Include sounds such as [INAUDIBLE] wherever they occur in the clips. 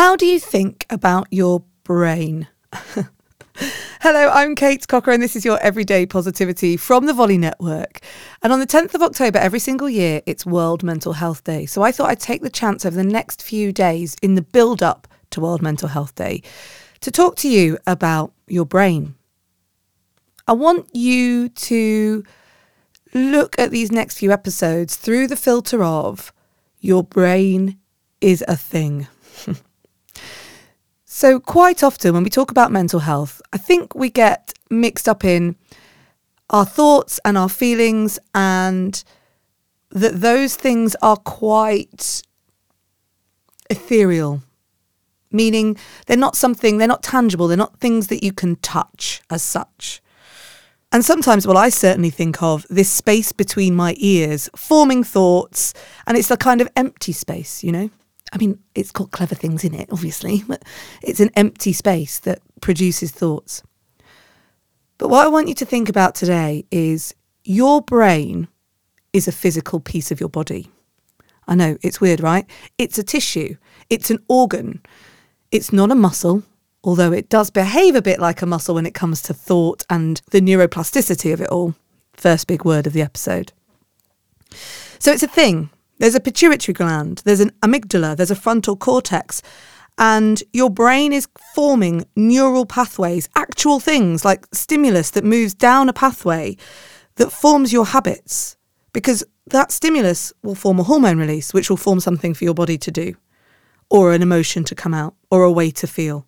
How do you think about your brain? [LAUGHS] Hello, I'm Kate Cocker, and this is your Everyday Positivity from the Volley Network. And on the 10th of October, every single year, it's World Mental Health Day. So I thought I'd take the chance over the next few days in the build up to World Mental Health Day to talk to you about your brain. I want you to look at these next few episodes through the filter of your brain is a thing. [LAUGHS] so, quite often when we talk about mental health, I think we get mixed up in our thoughts and our feelings, and that those things are quite ethereal, meaning they're not something, they're not tangible, they're not things that you can touch as such. And sometimes, well, I certainly think of this space between my ears forming thoughts, and it's a kind of empty space, you know? I mean, it's got clever things in it, obviously, [LAUGHS] but it's an empty space that produces thoughts. But what I want you to think about today is your brain is a physical piece of your body. I know, it's weird, right? It's a tissue, it's an organ, it's not a muscle, although it does behave a bit like a muscle when it comes to thought and the neuroplasticity of it all. First big word of the episode. So it's a thing. There's a pituitary gland, there's an amygdala, there's a frontal cortex, and your brain is forming neural pathways, actual things like stimulus that moves down a pathway that forms your habits. Because that stimulus will form a hormone release, which will form something for your body to do, or an emotion to come out, or a way to feel.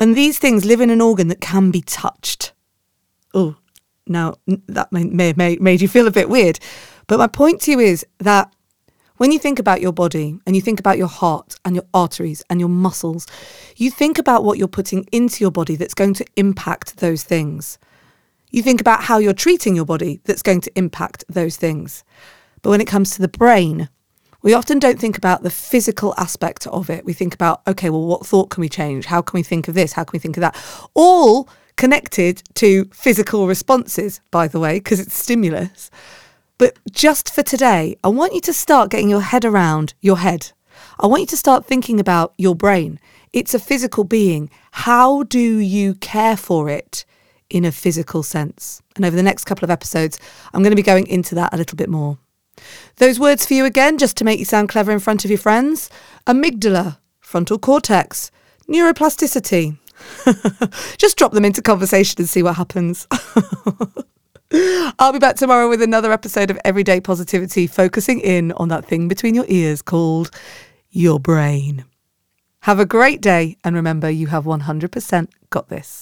And these things live in an organ that can be touched. Oh, now that may, may made you feel a bit weird. But my point to you is that when you think about your body and you think about your heart and your arteries and your muscles, you think about what you're putting into your body that's going to impact those things. You think about how you're treating your body that's going to impact those things. But when it comes to the brain, we often don't think about the physical aspect of it. We think about, okay, well, what thought can we change? How can we think of this? How can we think of that? All connected to physical responses, by the way, because it's stimulus. But just for today, I want you to start getting your head around your head. I want you to start thinking about your brain. It's a physical being. How do you care for it in a physical sense? And over the next couple of episodes, I'm going to be going into that a little bit more. Those words for you again, just to make you sound clever in front of your friends amygdala, frontal cortex, neuroplasticity. [LAUGHS] just drop them into conversation and see what happens. [LAUGHS] [LAUGHS] I'll be back tomorrow with another episode of Everyday Positivity, focusing in on that thing between your ears called your brain. Have a great day, and remember, you have 100% got this.